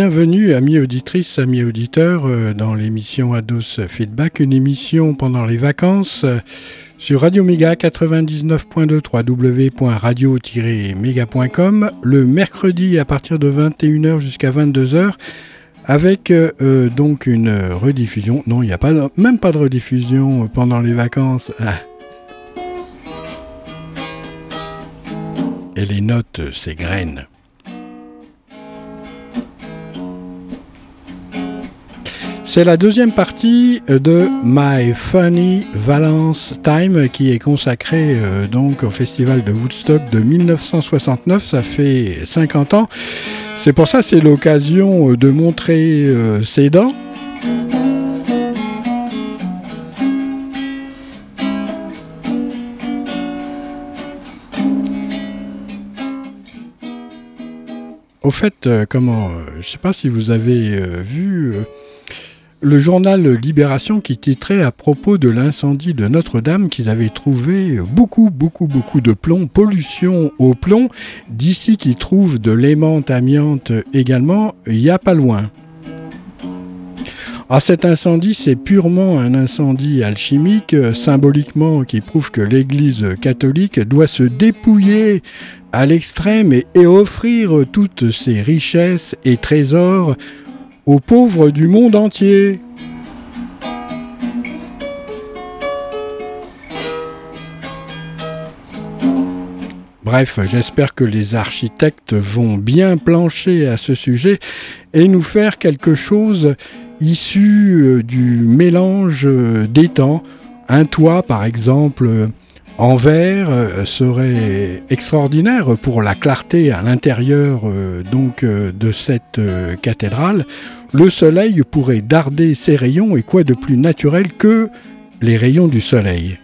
Bienvenue, amis auditrices, amis auditeurs, euh, dans l'émission Ados Feedback, une émission pendant les vacances euh, sur Radio Méga 99.2 www.radio-méga.com le mercredi à partir de 21h jusqu'à 22h avec euh, donc une rediffusion. Non, il n'y a pas, même pas de rediffusion pendant les vacances. Ah. Et les notes s'égrènent. C'est la deuxième partie de My Funny Valence Time qui est consacrée euh, donc au festival de Woodstock de 1969. Ça fait 50 ans. C'est pour ça c'est l'occasion euh, de montrer euh, ses dents. Au fait, comment, je ne sais pas si vous avez vu le journal Libération qui titrait à propos de l'incendie de Notre-Dame qu'ils avaient trouvé beaucoup, beaucoup, beaucoup de plomb, pollution au plomb, d'ici qu'ils trouvent de l'aimante amiante également, il n'y a pas loin. Ah, cet incendie, c'est purement un incendie alchimique, symboliquement qui prouve que l'Église catholique doit se dépouiller à l'extrême et offrir toutes ses richesses et trésors aux pauvres du monde entier. Bref, j'espère que les architectes vont bien plancher à ce sujet et nous faire quelque chose issu euh, du mélange euh, des temps. Un toit, par exemple, en verre euh, serait extraordinaire pour la clarté à l'intérieur donc de cette cathédrale. Le soleil pourrait darder ses rayons et quoi de plus naturel que les rayons du soleil.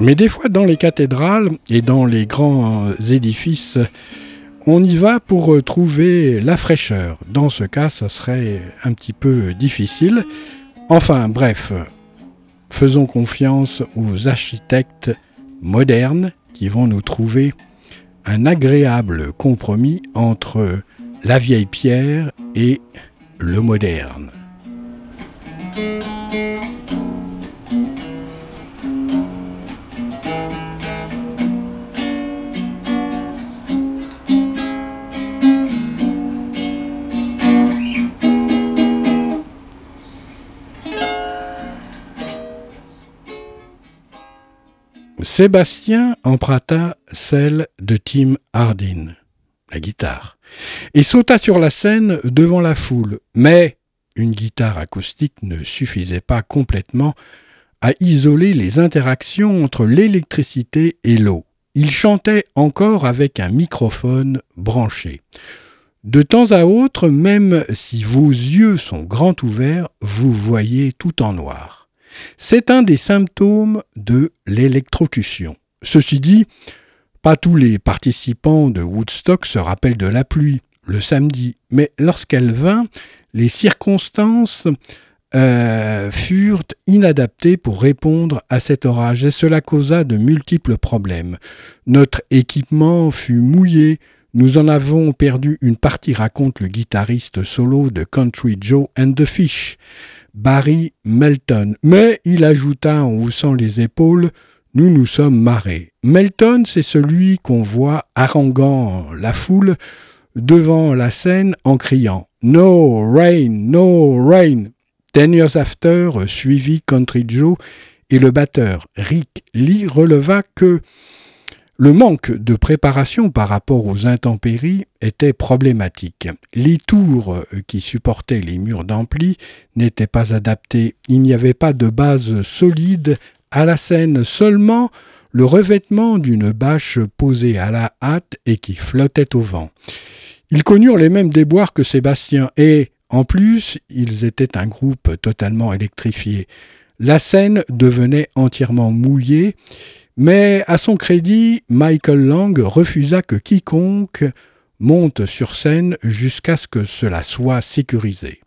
Mais des fois dans les cathédrales et dans les grands édifices, on y va pour trouver la fraîcheur. Dans ce cas, ça serait un petit peu difficile. Enfin bref, faisons confiance aux architectes modernes qui vont nous trouver un agréable compromis entre la vieille pierre et le moderne. Sébastien emprunta celle de Tim Hardin, la guitare, et sauta sur la scène devant la foule. Mais une guitare acoustique ne suffisait pas complètement à isoler les interactions entre l'électricité et l'eau. Il chantait encore avec un microphone branché. De temps à autre, même si vos yeux sont grands ouverts, vous voyez tout en noir. C'est un des symptômes de l'électrocution. Ceci dit, pas tous les participants de Woodstock se rappellent de la pluie le samedi, mais lorsqu'elle vint, les circonstances euh, furent inadaptées pour répondre à cet orage et cela causa de multiples problèmes. Notre équipement fut mouillé, nous en avons perdu une partie, raconte le guitariste solo de Country Joe and the Fish. Barry Melton. Mais il ajouta en haussant les épaules Nous nous sommes marrés. Melton, c'est celui qu'on voit haranguant la foule devant la scène en criant No rain, no rain. Ten years after, suivi Country Joe et le batteur Rick Lee releva que le manque de préparation par rapport aux intempéries était problématique. Les tours euh, qui supportaient les murs d'ampli n'étaient pas adaptés. Il n'y avait pas de base solide à la scène, seulement le revêtement d'une bâche posée à la hâte et qui flottait au vent. Ils connurent les mêmes déboires que Sébastien et, en plus, ils étaient un groupe totalement électrifié. La scène devenait entièrement mouillée mais à son crédit, Michael Lang refusa que quiconque monte sur scène jusqu'à ce que cela soit sécurisé.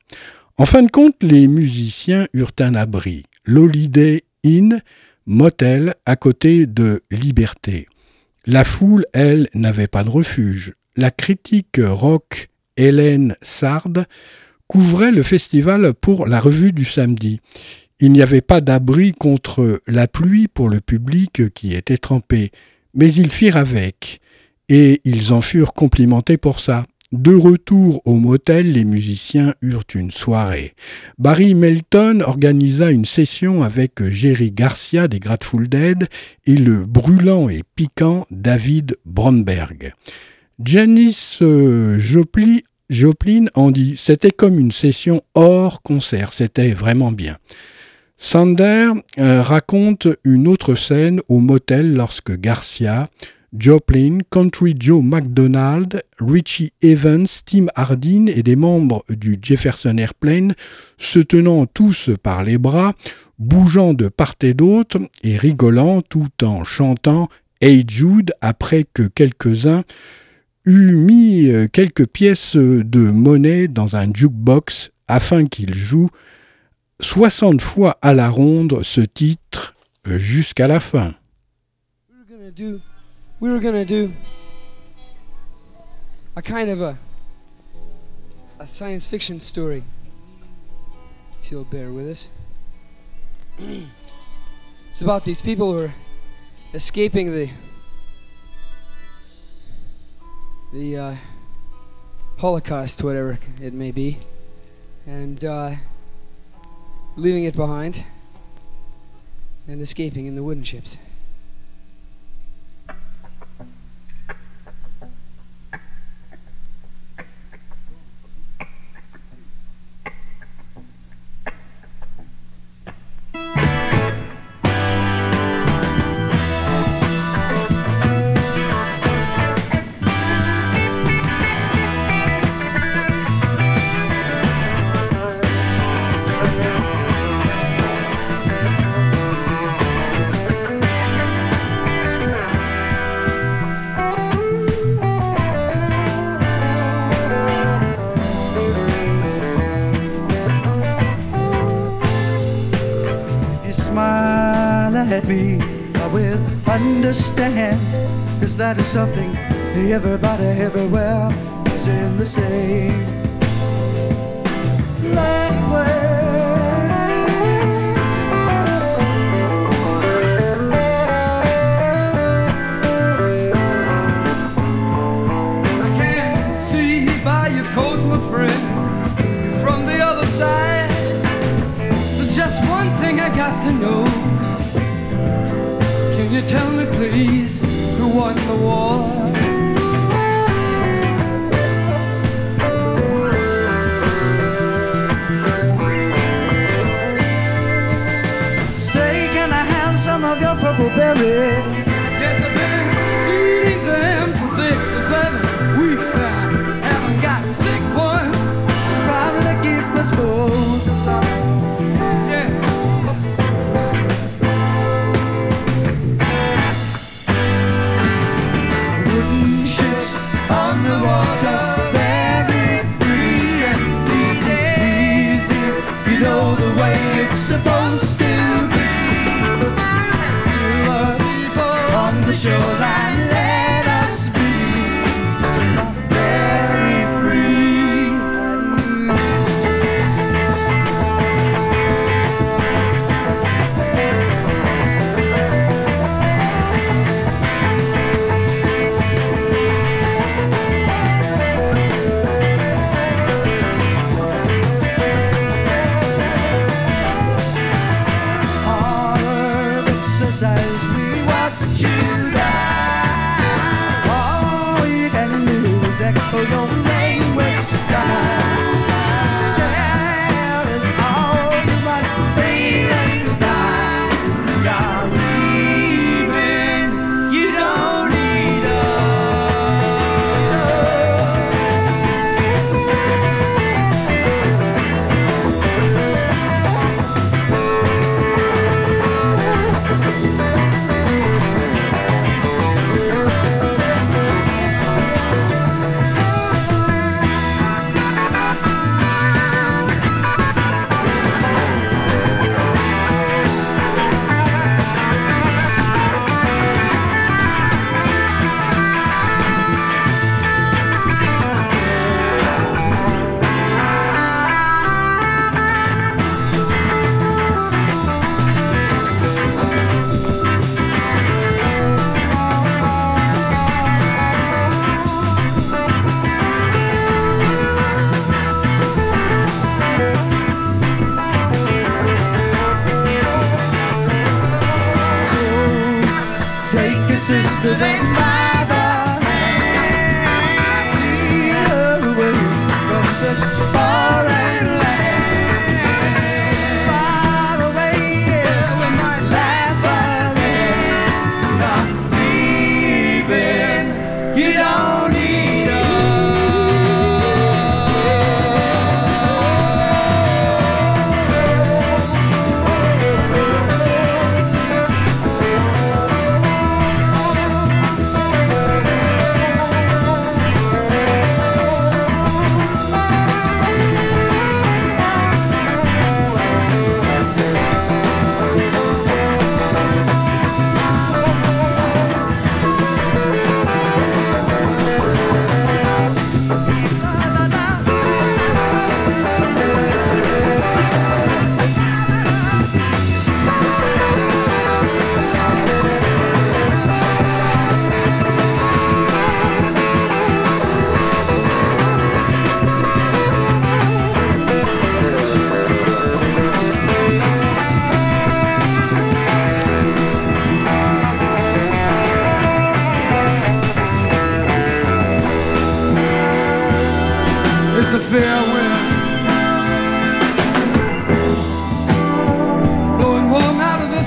En fin de compte, les musiciens eurent un abri, l'Holiday Inn, motel à côté de Liberté. La foule, elle, n'avait pas de refuge. La critique rock Hélène Sard couvrait le festival pour la revue du samedi. Il n'y avait pas d'abri contre la pluie pour le public qui était trempé, mais ils firent avec, et ils en furent complimentés pour ça. De retour au motel, les musiciens eurent une soirée. Barry Melton organisa une session avec Jerry Garcia des Grateful Dead et le brûlant et piquant David Bromberg. Janice euh, Joplin, en dit C'était comme une session hors concert, c'était vraiment bien. Sander euh, raconte une autre scène au motel lorsque Garcia, Joplin, Country Joe McDonald, Richie Evans, Tim Hardin et des membres du Jefferson Airplane, se tenant tous par les bras, bougeant de part et d'autre et rigolant tout en chantant Hey Jude après que quelques-uns eut mis euh, quelques pièces de monnaie dans un jukebox afin qu'il joue 60 fois à la ronde ce titre euh, jusqu'à la fin. we were gonna do a kind of a a science fiction story. If you'll bear with us. it's about these people who are escaping the the uh, Holocaust, whatever it may be, and uh, leaving it behind and escaping in the wooden ships. That is something everybody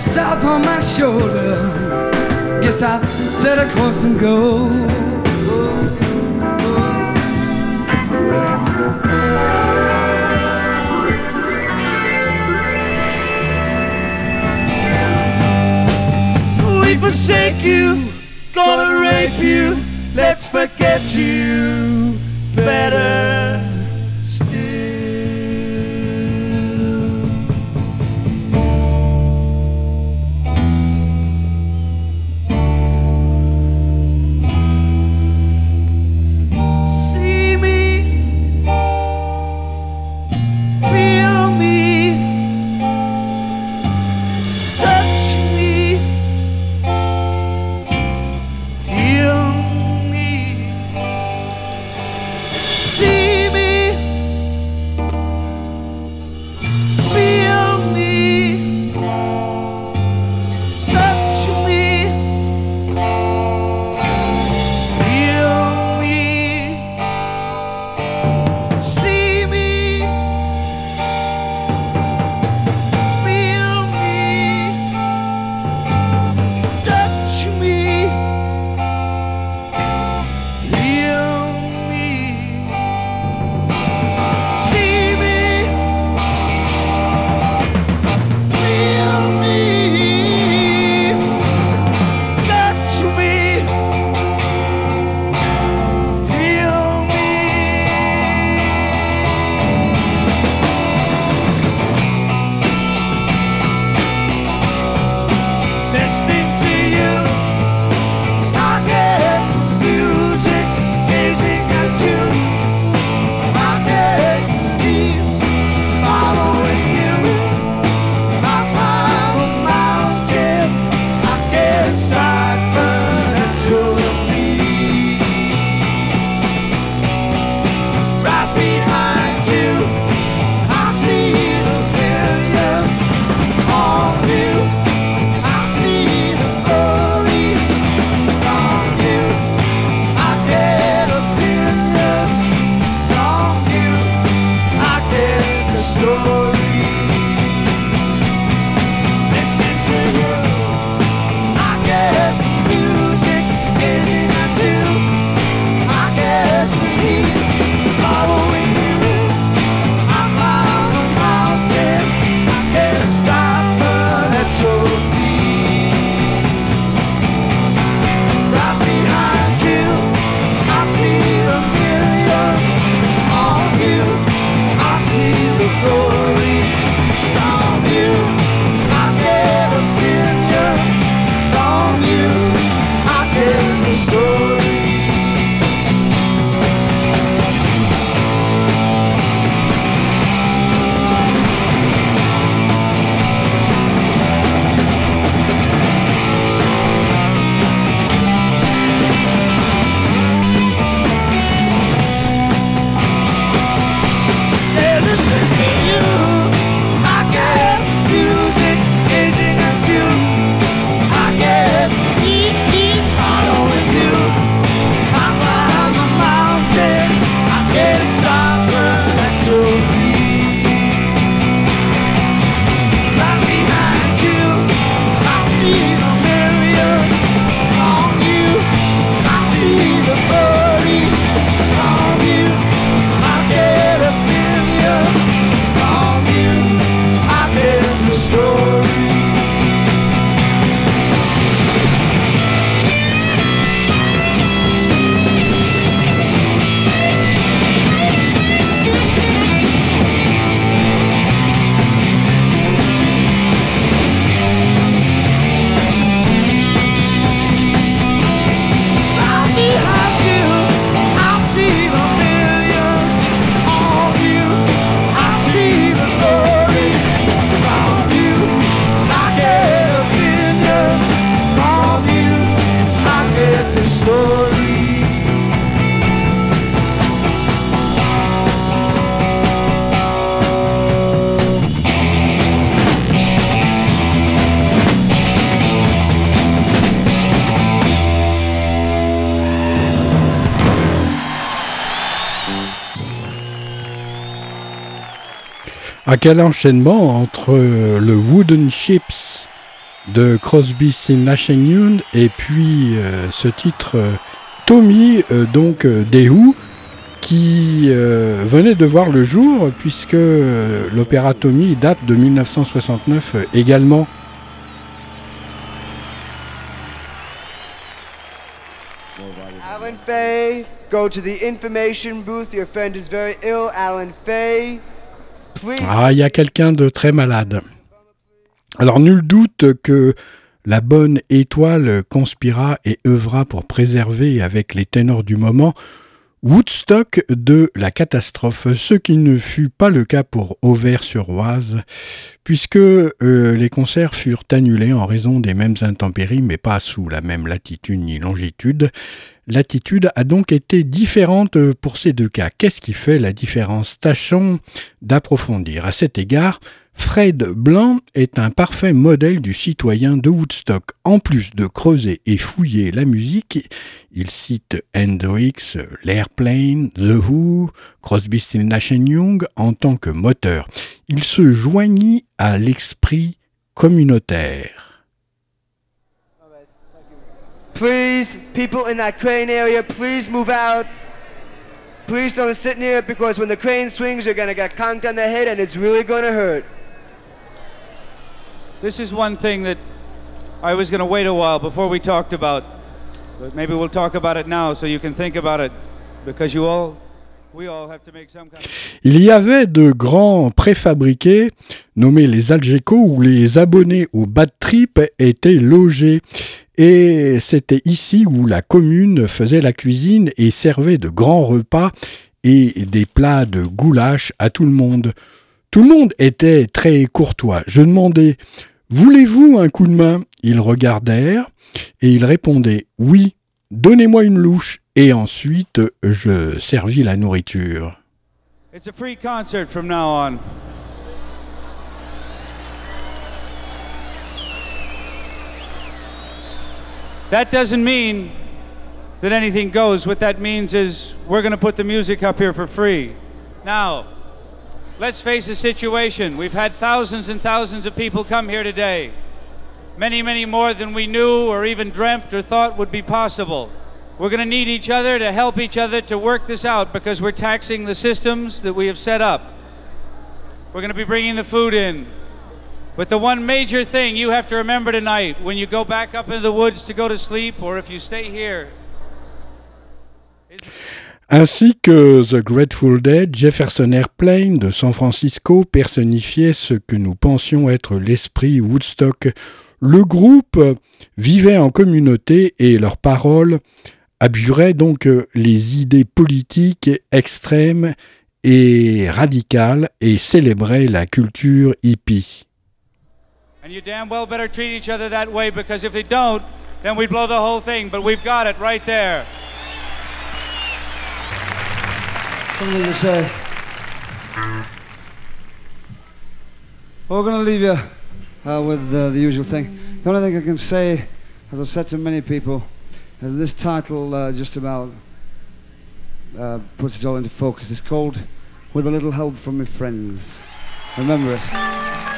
south on my shoulder. Guess I'll set a course and go. We forsake you, gonna rape you. Let's forget you better quel enchaînement entre le Wooden Ships de Crosby, Stills, Nash Young et puis euh, ce titre euh, Tommy, euh, donc des Who, qui venait de voir le jour puisque l'opéra Tommy date de 1969 également. Alan Fay, go to the information booth. Your friend is very ill, Alan Fay. Ah, il y a quelqu'un de très malade. Alors nul doute que la bonne étoile conspira et œuvra pour préserver avec les ténors du moment Woodstock de la catastrophe, ce qui ne fut pas le cas pour Auvers-sur-Oise, puisque euh, les concerts furent annulés en raison des mêmes intempéries, mais pas sous la même latitude ni longitude. L'attitude a donc été différente pour ces deux cas. Qu'est-ce qui fait la différence? Tâchons d'approfondir. À cet égard, Fred Blanc est un parfait modèle du citoyen de Woodstock. En plus de creuser et fouiller la musique, il cite Hendrix, l'Airplane, The Who, Crosby, Still Nash Young en tant que moteur. Il se joignit à l'esprit communautaire. Please, people in that crane area, please move out. Please don't sit near it because when the crane swings, you're gonna get conked on the head and it's really gonna hurt. This is one thing that I was going to wait a while before we talked about, but maybe we'll talk about it now so you can think about it because you all Il y avait de grands préfabriqués nommés les Algeco où les abonnés au bad trip étaient logés. Et c'était ici où la commune faisait la cuisine et servait de grands repas et des plats de goulash à tout le monde. Tout le monde était très courtois. Je demandais Voulez-vous un coup de main? Ils regardèrent et ils répondaient Oui, donnez-moi une louche. Et ensuite, je servis la nourriture. It's a free concert from now on. That doesn't mean that anything goes. What that means is we're going to put the music up here for free. Now, Let's face the situation. We've had thousands and thousands of people come here today. Many, many more than we knew or even dreamt or thought would be possible. We're going to need each other to help each other to work this out because we're taxing the systems that we have set up. We're going to be bringing the food in. But the one major thing you have to remember tonight when you go back up into the woods to go to sleep or if you stay here ainsi que The Grateful Dead, Jefferson Airplane de San Francisco personnifiait ce que nous pensions être l'esprit Woodstock. Le groupe vivait en communauté et leurs paroles abjuraient donc les idées politiques extrêmes et radicales et célébraient la culture hippie. And you damn well better treat each other that way because if they don't, then we blow the whole thing. But we've got it right there. something to say. Well, we're going to leave you uh, with uh, the usual thing. The only thing I can say, as I've said to many people, is this title uh, just about uh, puts it all into focus. It's called With a Little Help from My Friends. Remember it.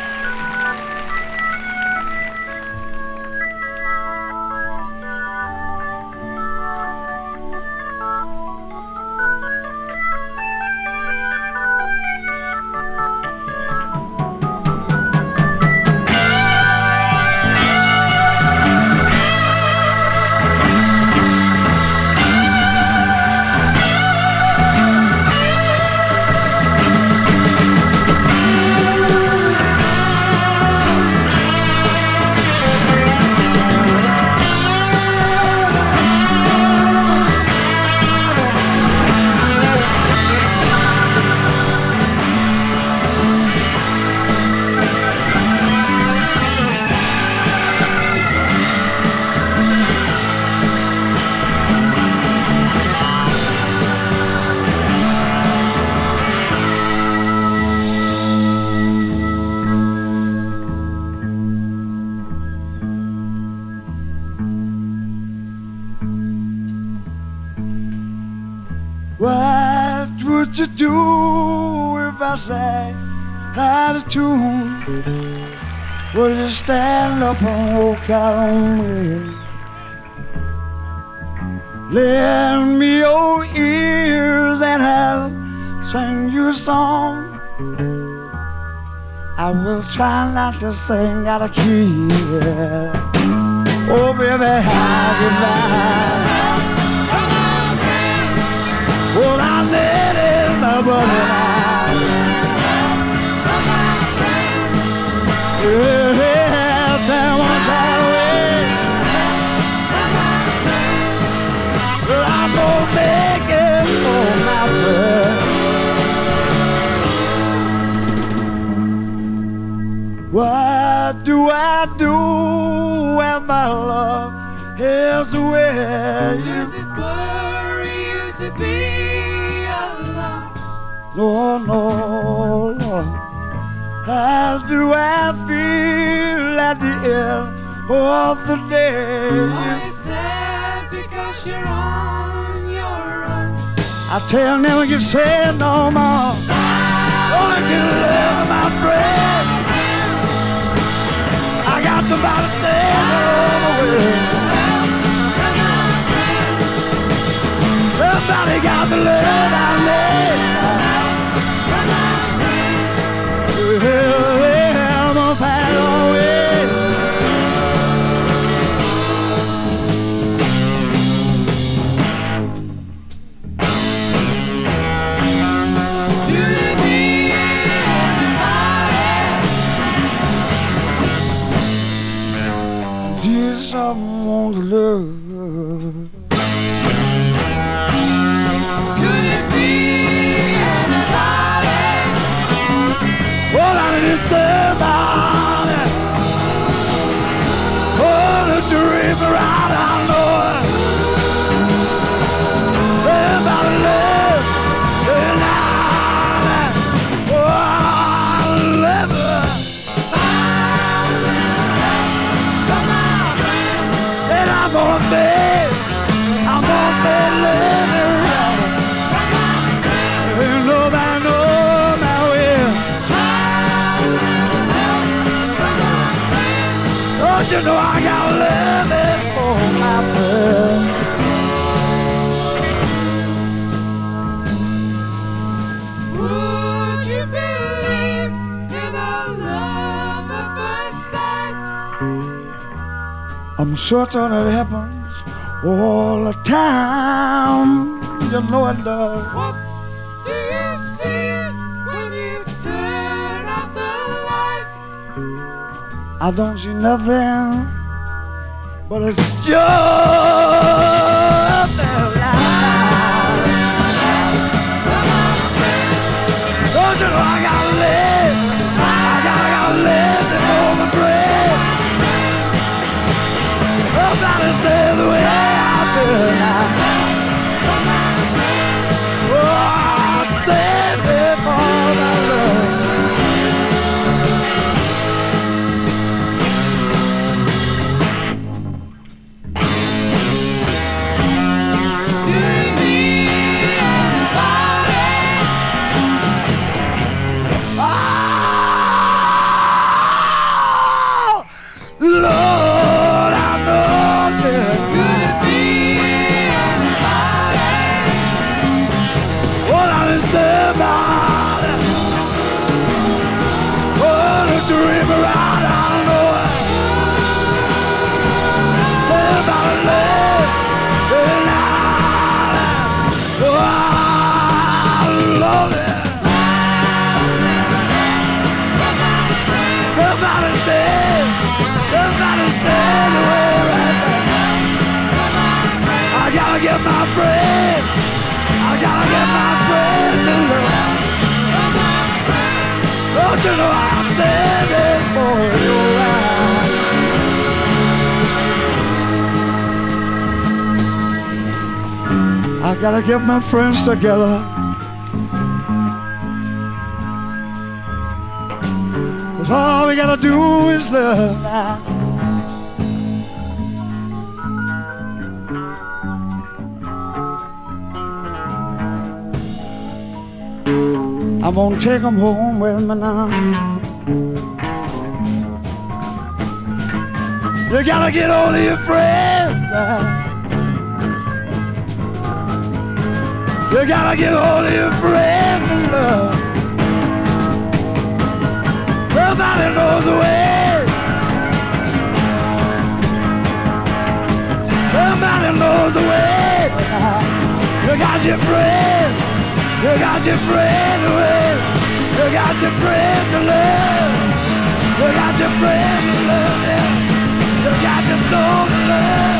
just ain't got a key. Oh, baby, how can I do when my love is away? Does it worry you to be alone? No, no, no. How do I feel at the end of the day? Are you sad because you're on your own? I tell never get sad no more. Only can live my friend. I got somebody standing over with. Somebody got the love I need. look I'm certain it happens all the time. You know it does. What do you see when you turn off the light? I don't see nothing, but it's just you know I'm for? I gotta get my friends together. Cause all we gotta do is love I'm gonna take 'em home with me now. You gotta get all of your friends. You gotta get all of your friends in love. Somebody knows the way. Somebody knows the way. You got your friend. You got your friend away. You got your friend to love. You got your friend to love. You got your soul to love.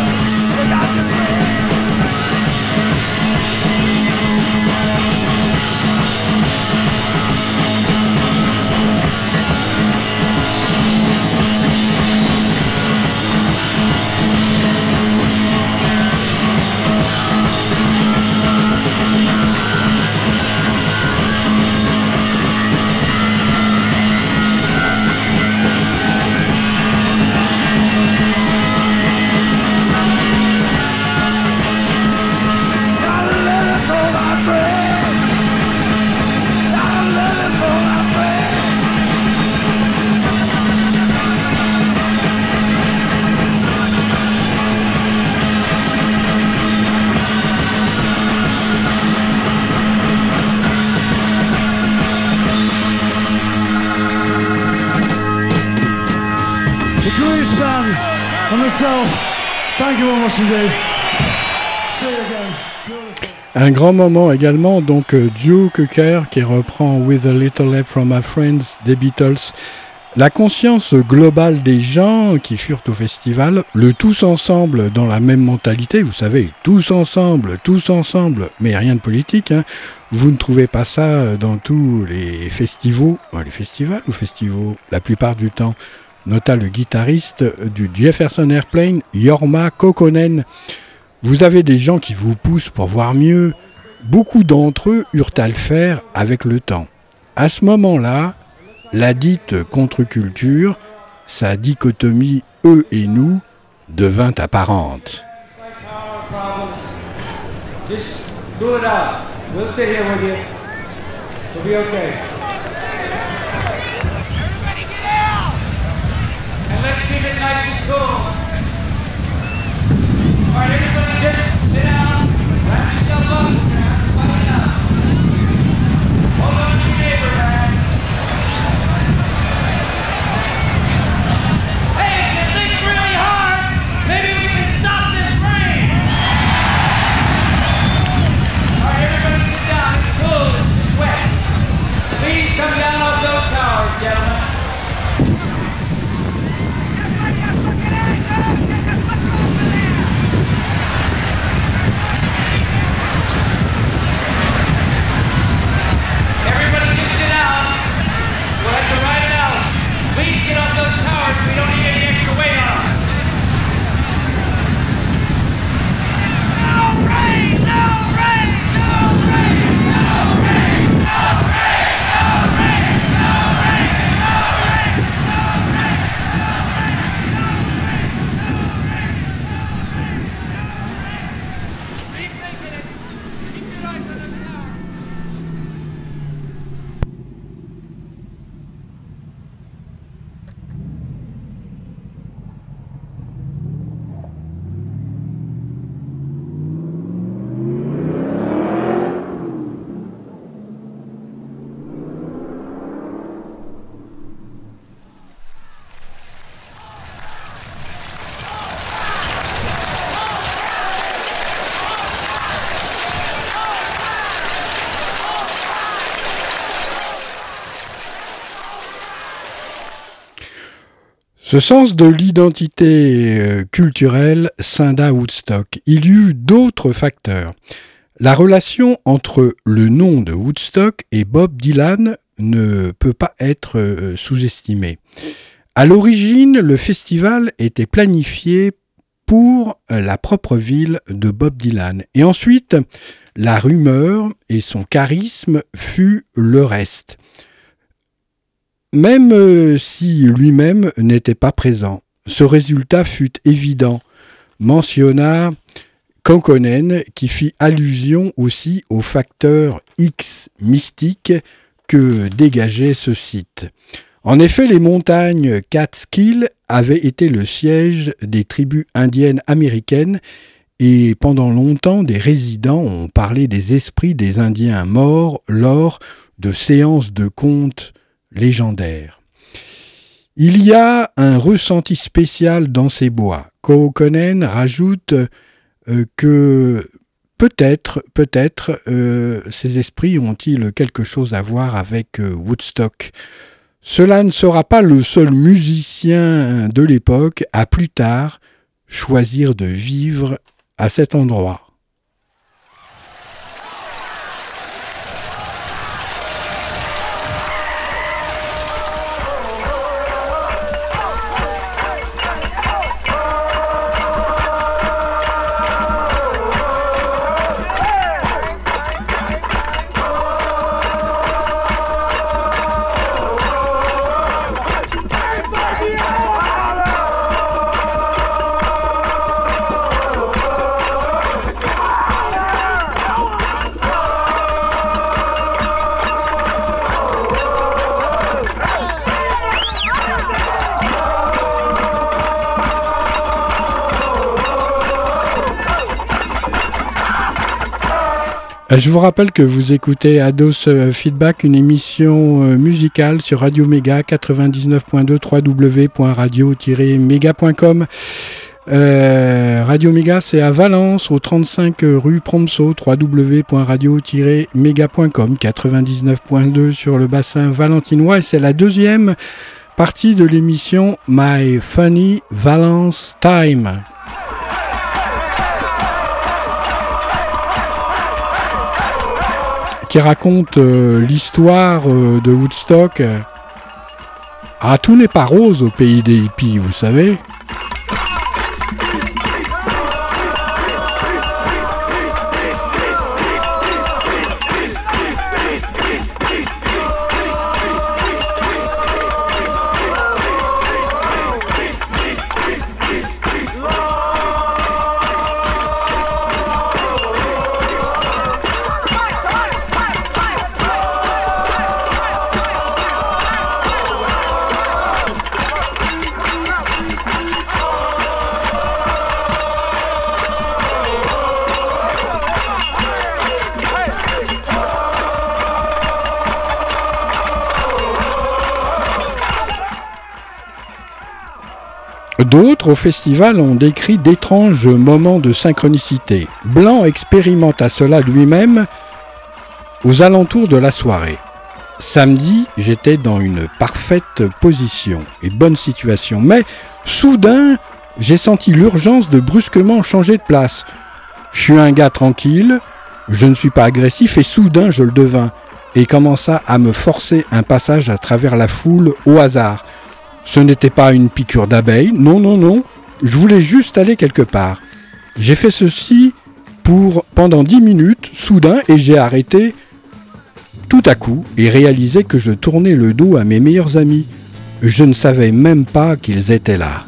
Un grand moment également, donc euh, Joe Cocker qui reprend With a Little Help from My Friends des Beatles. La conscience globale des gens qui furent au festival, le tous ensemble dans la même mentalité, vous savez, tous ensemble, tous ensemble, mais rien de politique, hein. vous ne trouvez pas ça dans tous les festivals, les festivals ou festivals, la plupart du temps, nota le guitariste du Jefferson Airplane, Yorma Kokonen. Vous avez des gens qui vous poussent pour voir mieux. Beaucoup d'entre eux eurent à le faire avec le temps. À ce moment-là, la dite contre-culture, sa dichotomie eux et nous, devint apparente. And let's keep it nice and cool. All right, everybody just sit down, wrap yourself up. Hold on to your neighbor, man. Hey, if think really hard, maybe we can stop this rain. All right, everybody sit down. It's cool. It's wet. Please come down off those towers, gentlemen. Ce sens de l'identité euh, culturelle scinda Woodstock. Il y eut d'autres facteurs. La relation entre le nom de Woodstock et Bob Dylan ne peut pas être euh, sous-estimée. À l'origine, le festival était planifié pour euh, la propre ville de Bob Dylan. Et ensuite, la rumeur et son charisme fut le reste même euh, si lui-même n'était pas présent. Ce résultat fut évident, mentionna Konkonen, qui fit allusion aussi au facteur X mystique que dégageait ce site. En effet, les montagnes Catskill avaient été le siège des tribus indiennes américaines et pendant longtemps des résidents ont parlé des esprits des Indiens morts lors de séances de contes légendaires. Il y a un ressenti spécial dans ces bois. Koukonen rajoute euh, que peut-être, peut-être, euh, ces esprits ont-ils quelque chose à voir avec euh, Woodstock. Cela ne sera pas le seul musicien de l'époque à plus tard choisir de vivre à cet endroit. Je vous rappelle que vous écoutez Ados euh, Feedback, une émission euh, musicale sur Radio Méga 99.2 www.radio-méga.com. Radio Méga, c'est à Valence, au 35 rue Promso, www.radio-méga.com, 99.2 sur le bassin valentinois, et c'est la deuxième partie de l'émission My Funny Valence Time. Qui raconte euh, l'histoire euh, de Woodstock. Ah, tout n'est pas rose au pays des hippies, vous savez. Au festival ont décrit d'étranges moments de synchronicité. Blanc expérimente à cela lui-même aux alentours de la soirée. Samedi, j'étais dans une parfaite position et bonne situation, mais soudain, j'ai senti l'urgence de brusquement changer de place. Je suis un gars tranquille, je ne suis pas agressif et soudain je le devins et commença à me forcer un passage à travers la foule au hasard. Ce n'était pas une piqûre d'abeille, non, non, non, je voulais juste aller quelque part. J'ai fait ceci pour pendant dix minutes, soudain, et j'ai arrêté tout à coup et réalisé que je tournais le dos à mes meilleurs amis. Je ne savais même pas qu'ils étaient là.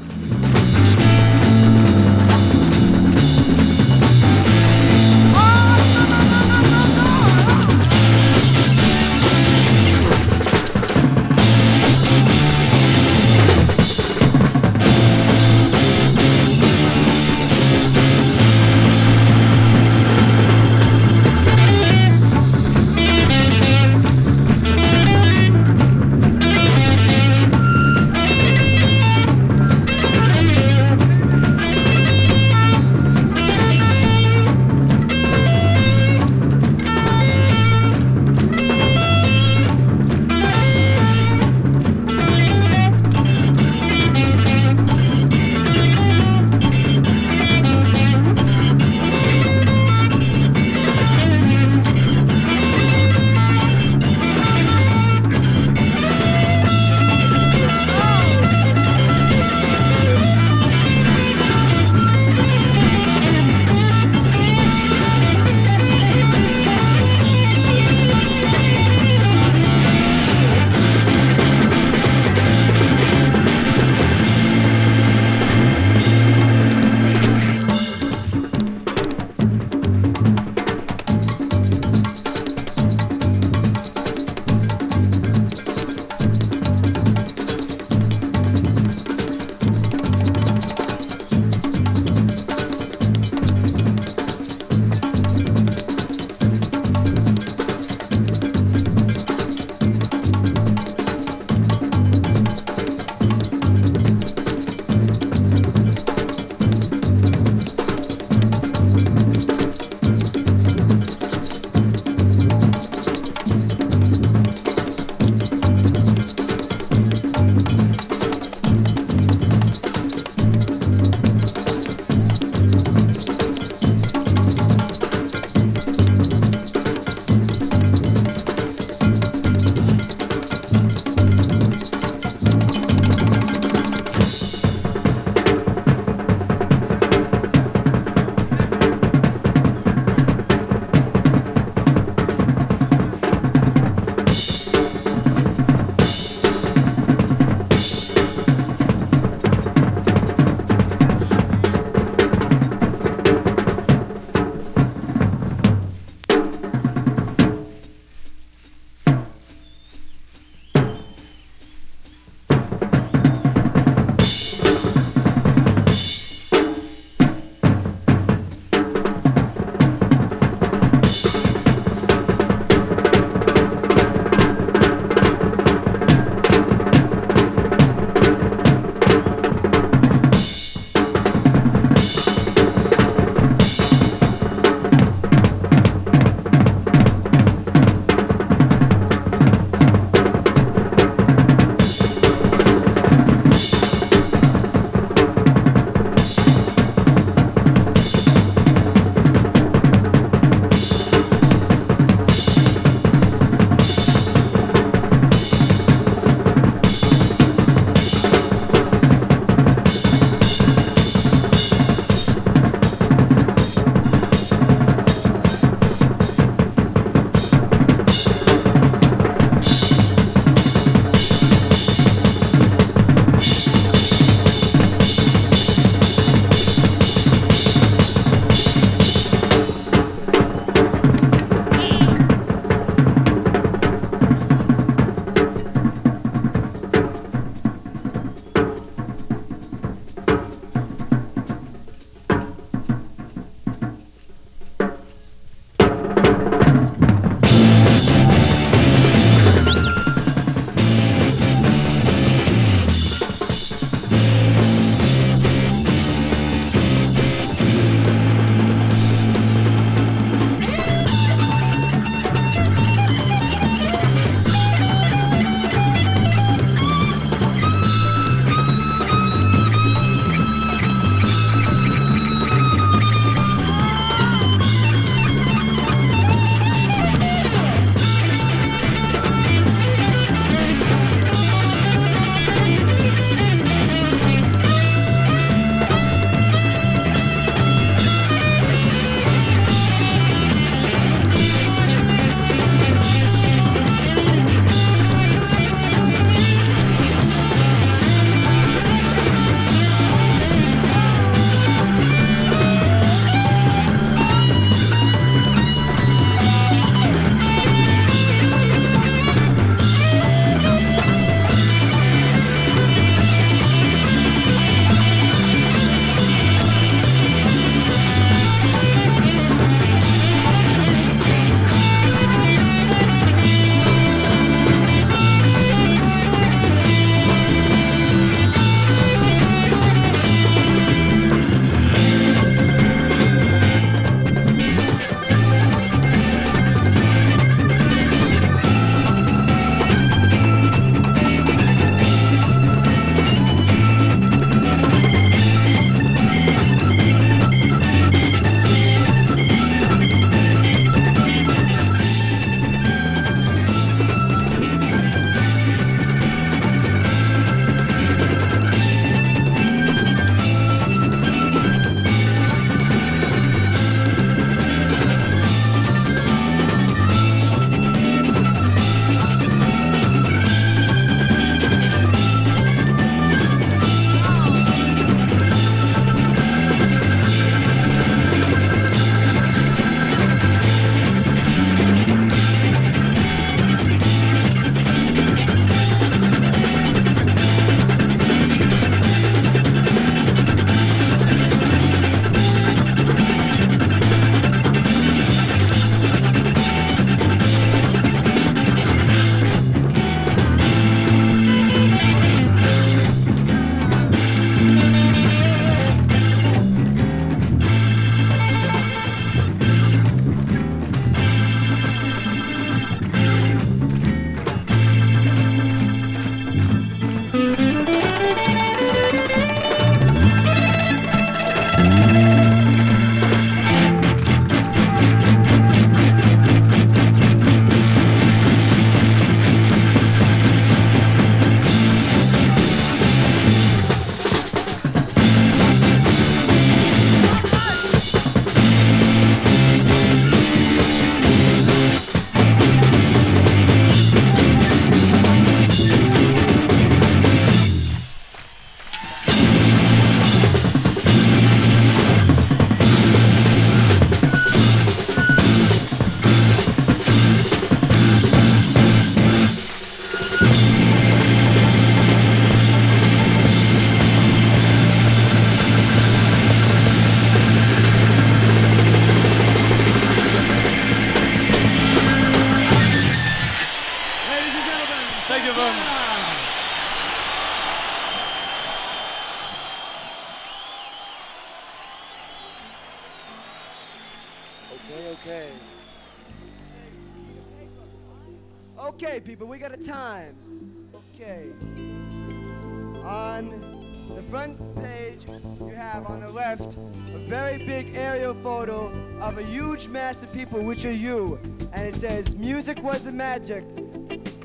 Magic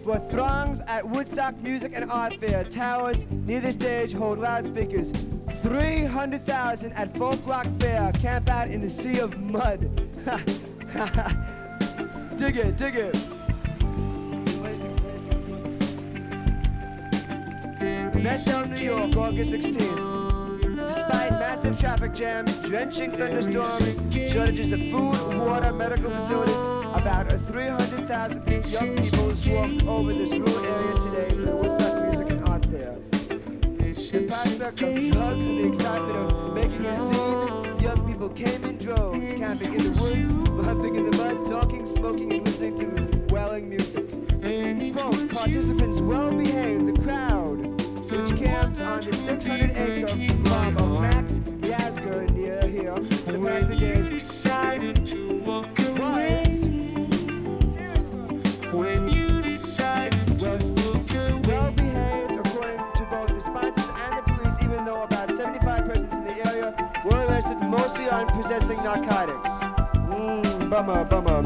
for throngs at Woodstock Music and Art Fair. Towers near the stage hold loudspeakers. 300,000 at Folk Rock Fair. Camp out in the sea of mud. dig it, dig it. Metro New York, August 16th. Despite massive traffic jams, drenching thunderstorms, shortages of food, water, medical facilities, about 300,000 young people swarmed over this rural area today for the Woodstock Music and Art Fair. The prospect of drugs and the excitement of making a scene, young people came in droves, camping in the woods, humping in the mud, talking, smoking, and listening to wailing music. Quote, participants well behaved, the crowd, which camped on the 600 acre farm of Max Yasger near here, the past days, narcotics. Mmm, bummer, bummer.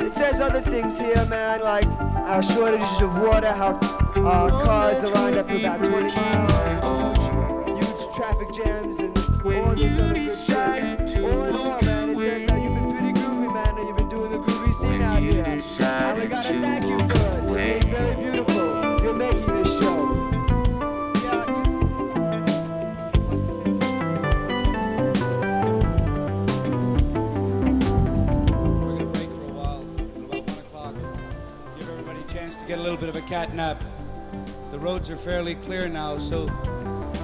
It says other things here, man, like our shortages of water, how uh, cars are lined up for about 20 miles, huge, huge traffic jams, and all this other good shit. All in all, man, it says that you've been pretty groovy, man, and you've been doing a groovy scene out here. And we gotta thank you get a little bit of a cat nap. The roads are fairly clear now, so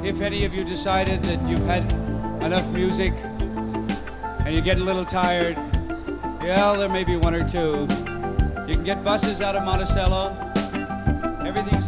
if any of you decided that you've had enough music and you're getting a little tired, yeah, there may be one or two. You can get buses out of Monticello. Everything's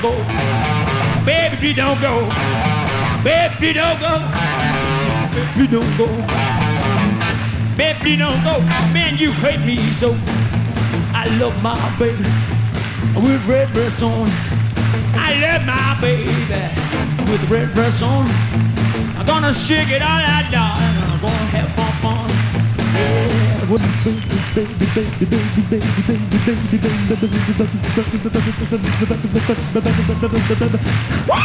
go. Baby, don't go. Baby, please don't go. Baby, don't go. Baby, please don't go. Man, you hate me so. I love my baby with red dress on. I love my baby with red dress on. I'm gonna stick it all out, darling. I'm gonna have fun, fun. Yeah, with Woo!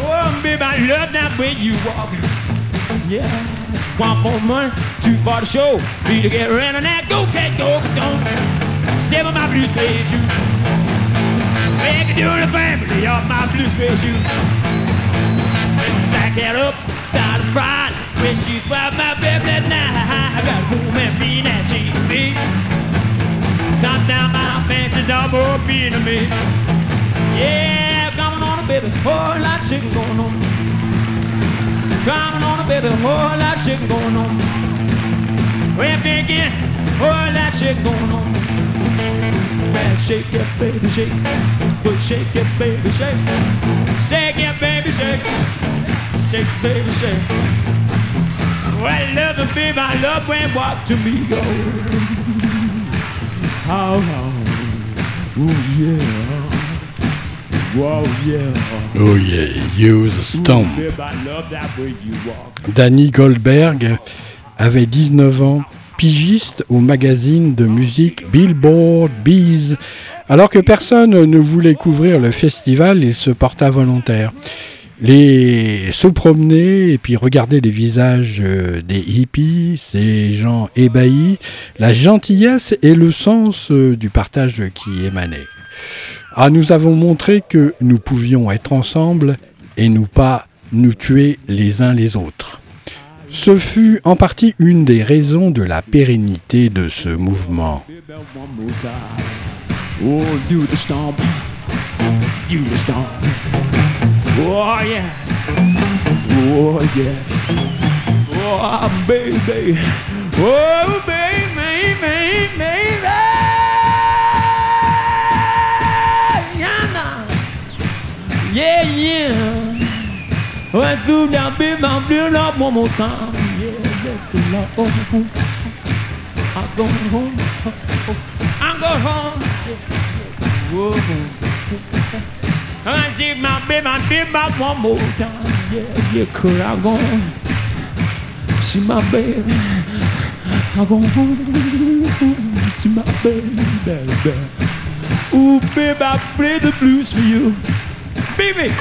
Oh, baby, I love that way you walk. Yeah. Want more money, too far to show. Need to get around on that. Go, cat, go, don't. Step on my blue suede shoe. Make it do the family of my blue suede shoe. Back it up, down the front. When she brought my baby that night, I got home and be that she be. Come down my fancy dog, more being to me. Yeah, coming on a baby, whole lot of shit going on. Coming on a baby, whole lot of shit going on. Well, thinking, whole lot of shit going on. Man, shake it, baby, shake. But shake it, baby, shake. Shake it, baby, shake. Shake, baby, shake. Well, love and I love when walk to me go. How long? Oh yeah. Oh yeah, use Stomp. Danny Goldberg avait 19 ans, pigiste au magazine de musique Billboard Bees. Alors que personne ne voulait couvrir le festival, il se porta volontaire. Les se promener et puis regarder les visages euh, des hippies, ces gens ébahis, la gentillesse et le sens euh, du partage qui émanait. Ah, nous avons montré que nous pouvions être ensemble et nous pas nous tuer les uns les autres. Ce fut en partie une des raisons de la pérennité de ce mouvement. Oh, do the stomp. Do the stomp. Oh, yeah. Oh, yeah. Oh, baby. Oh, baby, baby, baby. Yeah, yeah. yeah. Well, do that, baby, I'm doing that one more time. Yeah, let the love. I'm going home. I'm going home. Whoa. I did my baby, I did my one more time. Yeah, yeah, could I go? See my baby. I go. See my baby, baby. Ooh, baby, I play the blues for you. Baby.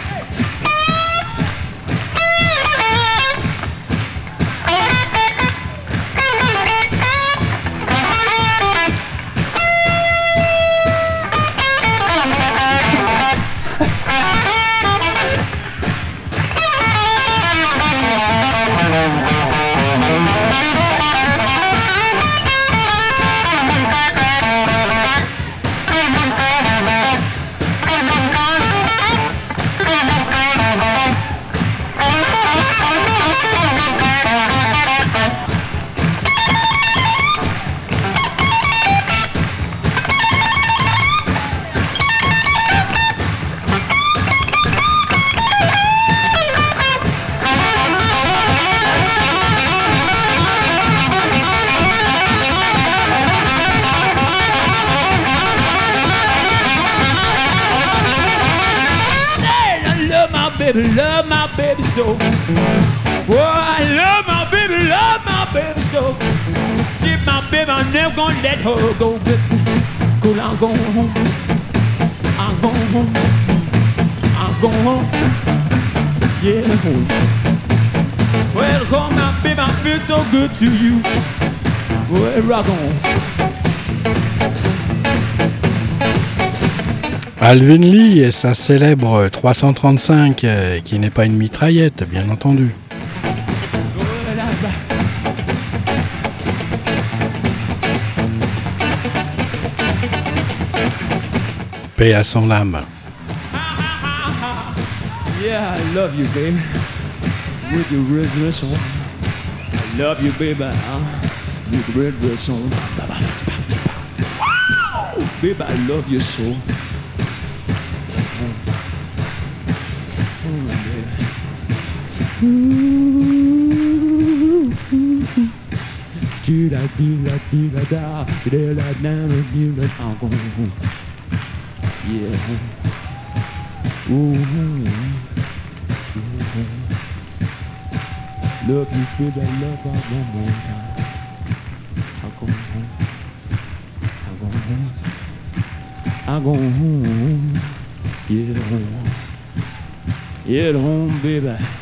Baby, love my baby so. Oh, I love my baby, love my baby so. She's my baby, I'm never gonna let her go. Cause I'm going home. I'm going home. I'm going home. Yeah, home. Well, come my baby, I feel so good to you. Well, rock on. Alvin Lee et sa célèbre 335, euh, qui n'est pas une mitraillette, bien entendu. Paix à son âme. Yeah, I love you, baby. With your dress on. I love you, baby. With red dress on. Baby, I love you so. Do do do da Yeah. Ooh. Love you, baby, I love you one more time. I go home. I go home. I go home. Yeah, home. Yeah, home, baby.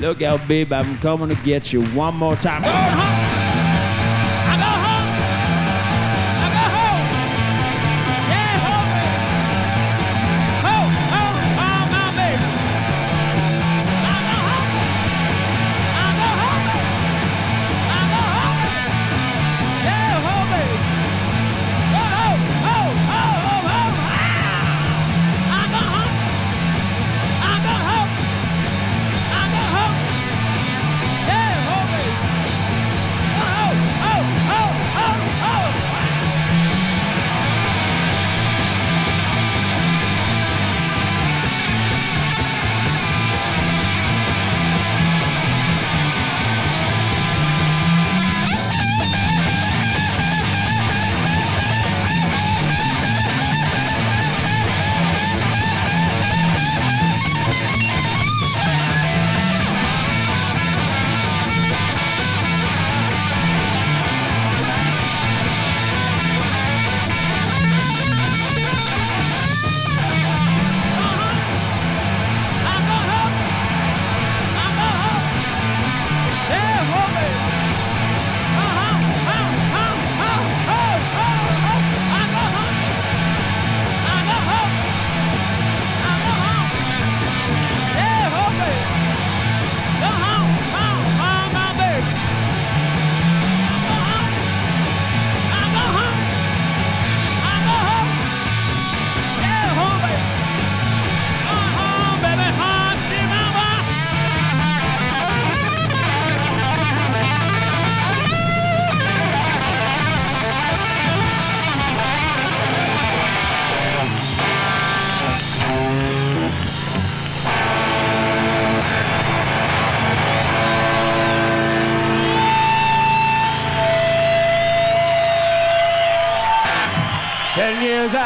Look out, babe, I'm coming to get you one more time.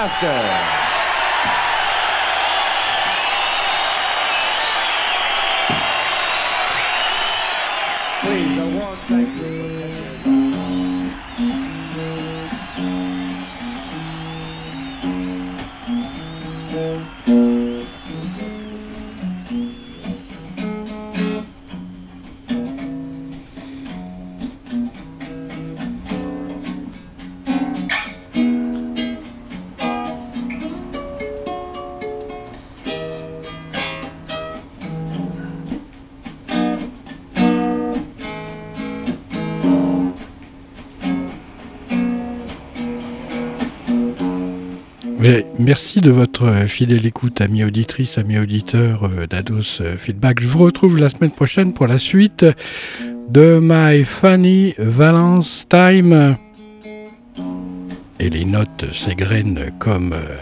After. Merci de votre fidèle écoute, amis auditrices, amis auditeurs euh, d'Ados euh, Feedback. Je vous retrouve la semaine prochaine pour la suite de My Funny Valence Time. Et les notes s'égrènent comme euh,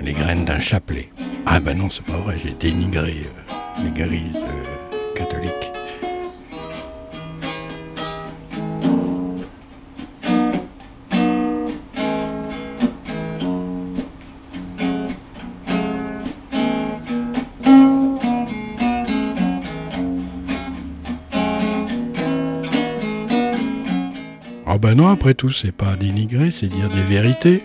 les graines d'un chapelet. Ah ben non, c'est pas vrai, j'ai dénigré euh, l'église euh, ben non, après tout, c'est pas dénigrer, c'est dire des vérités.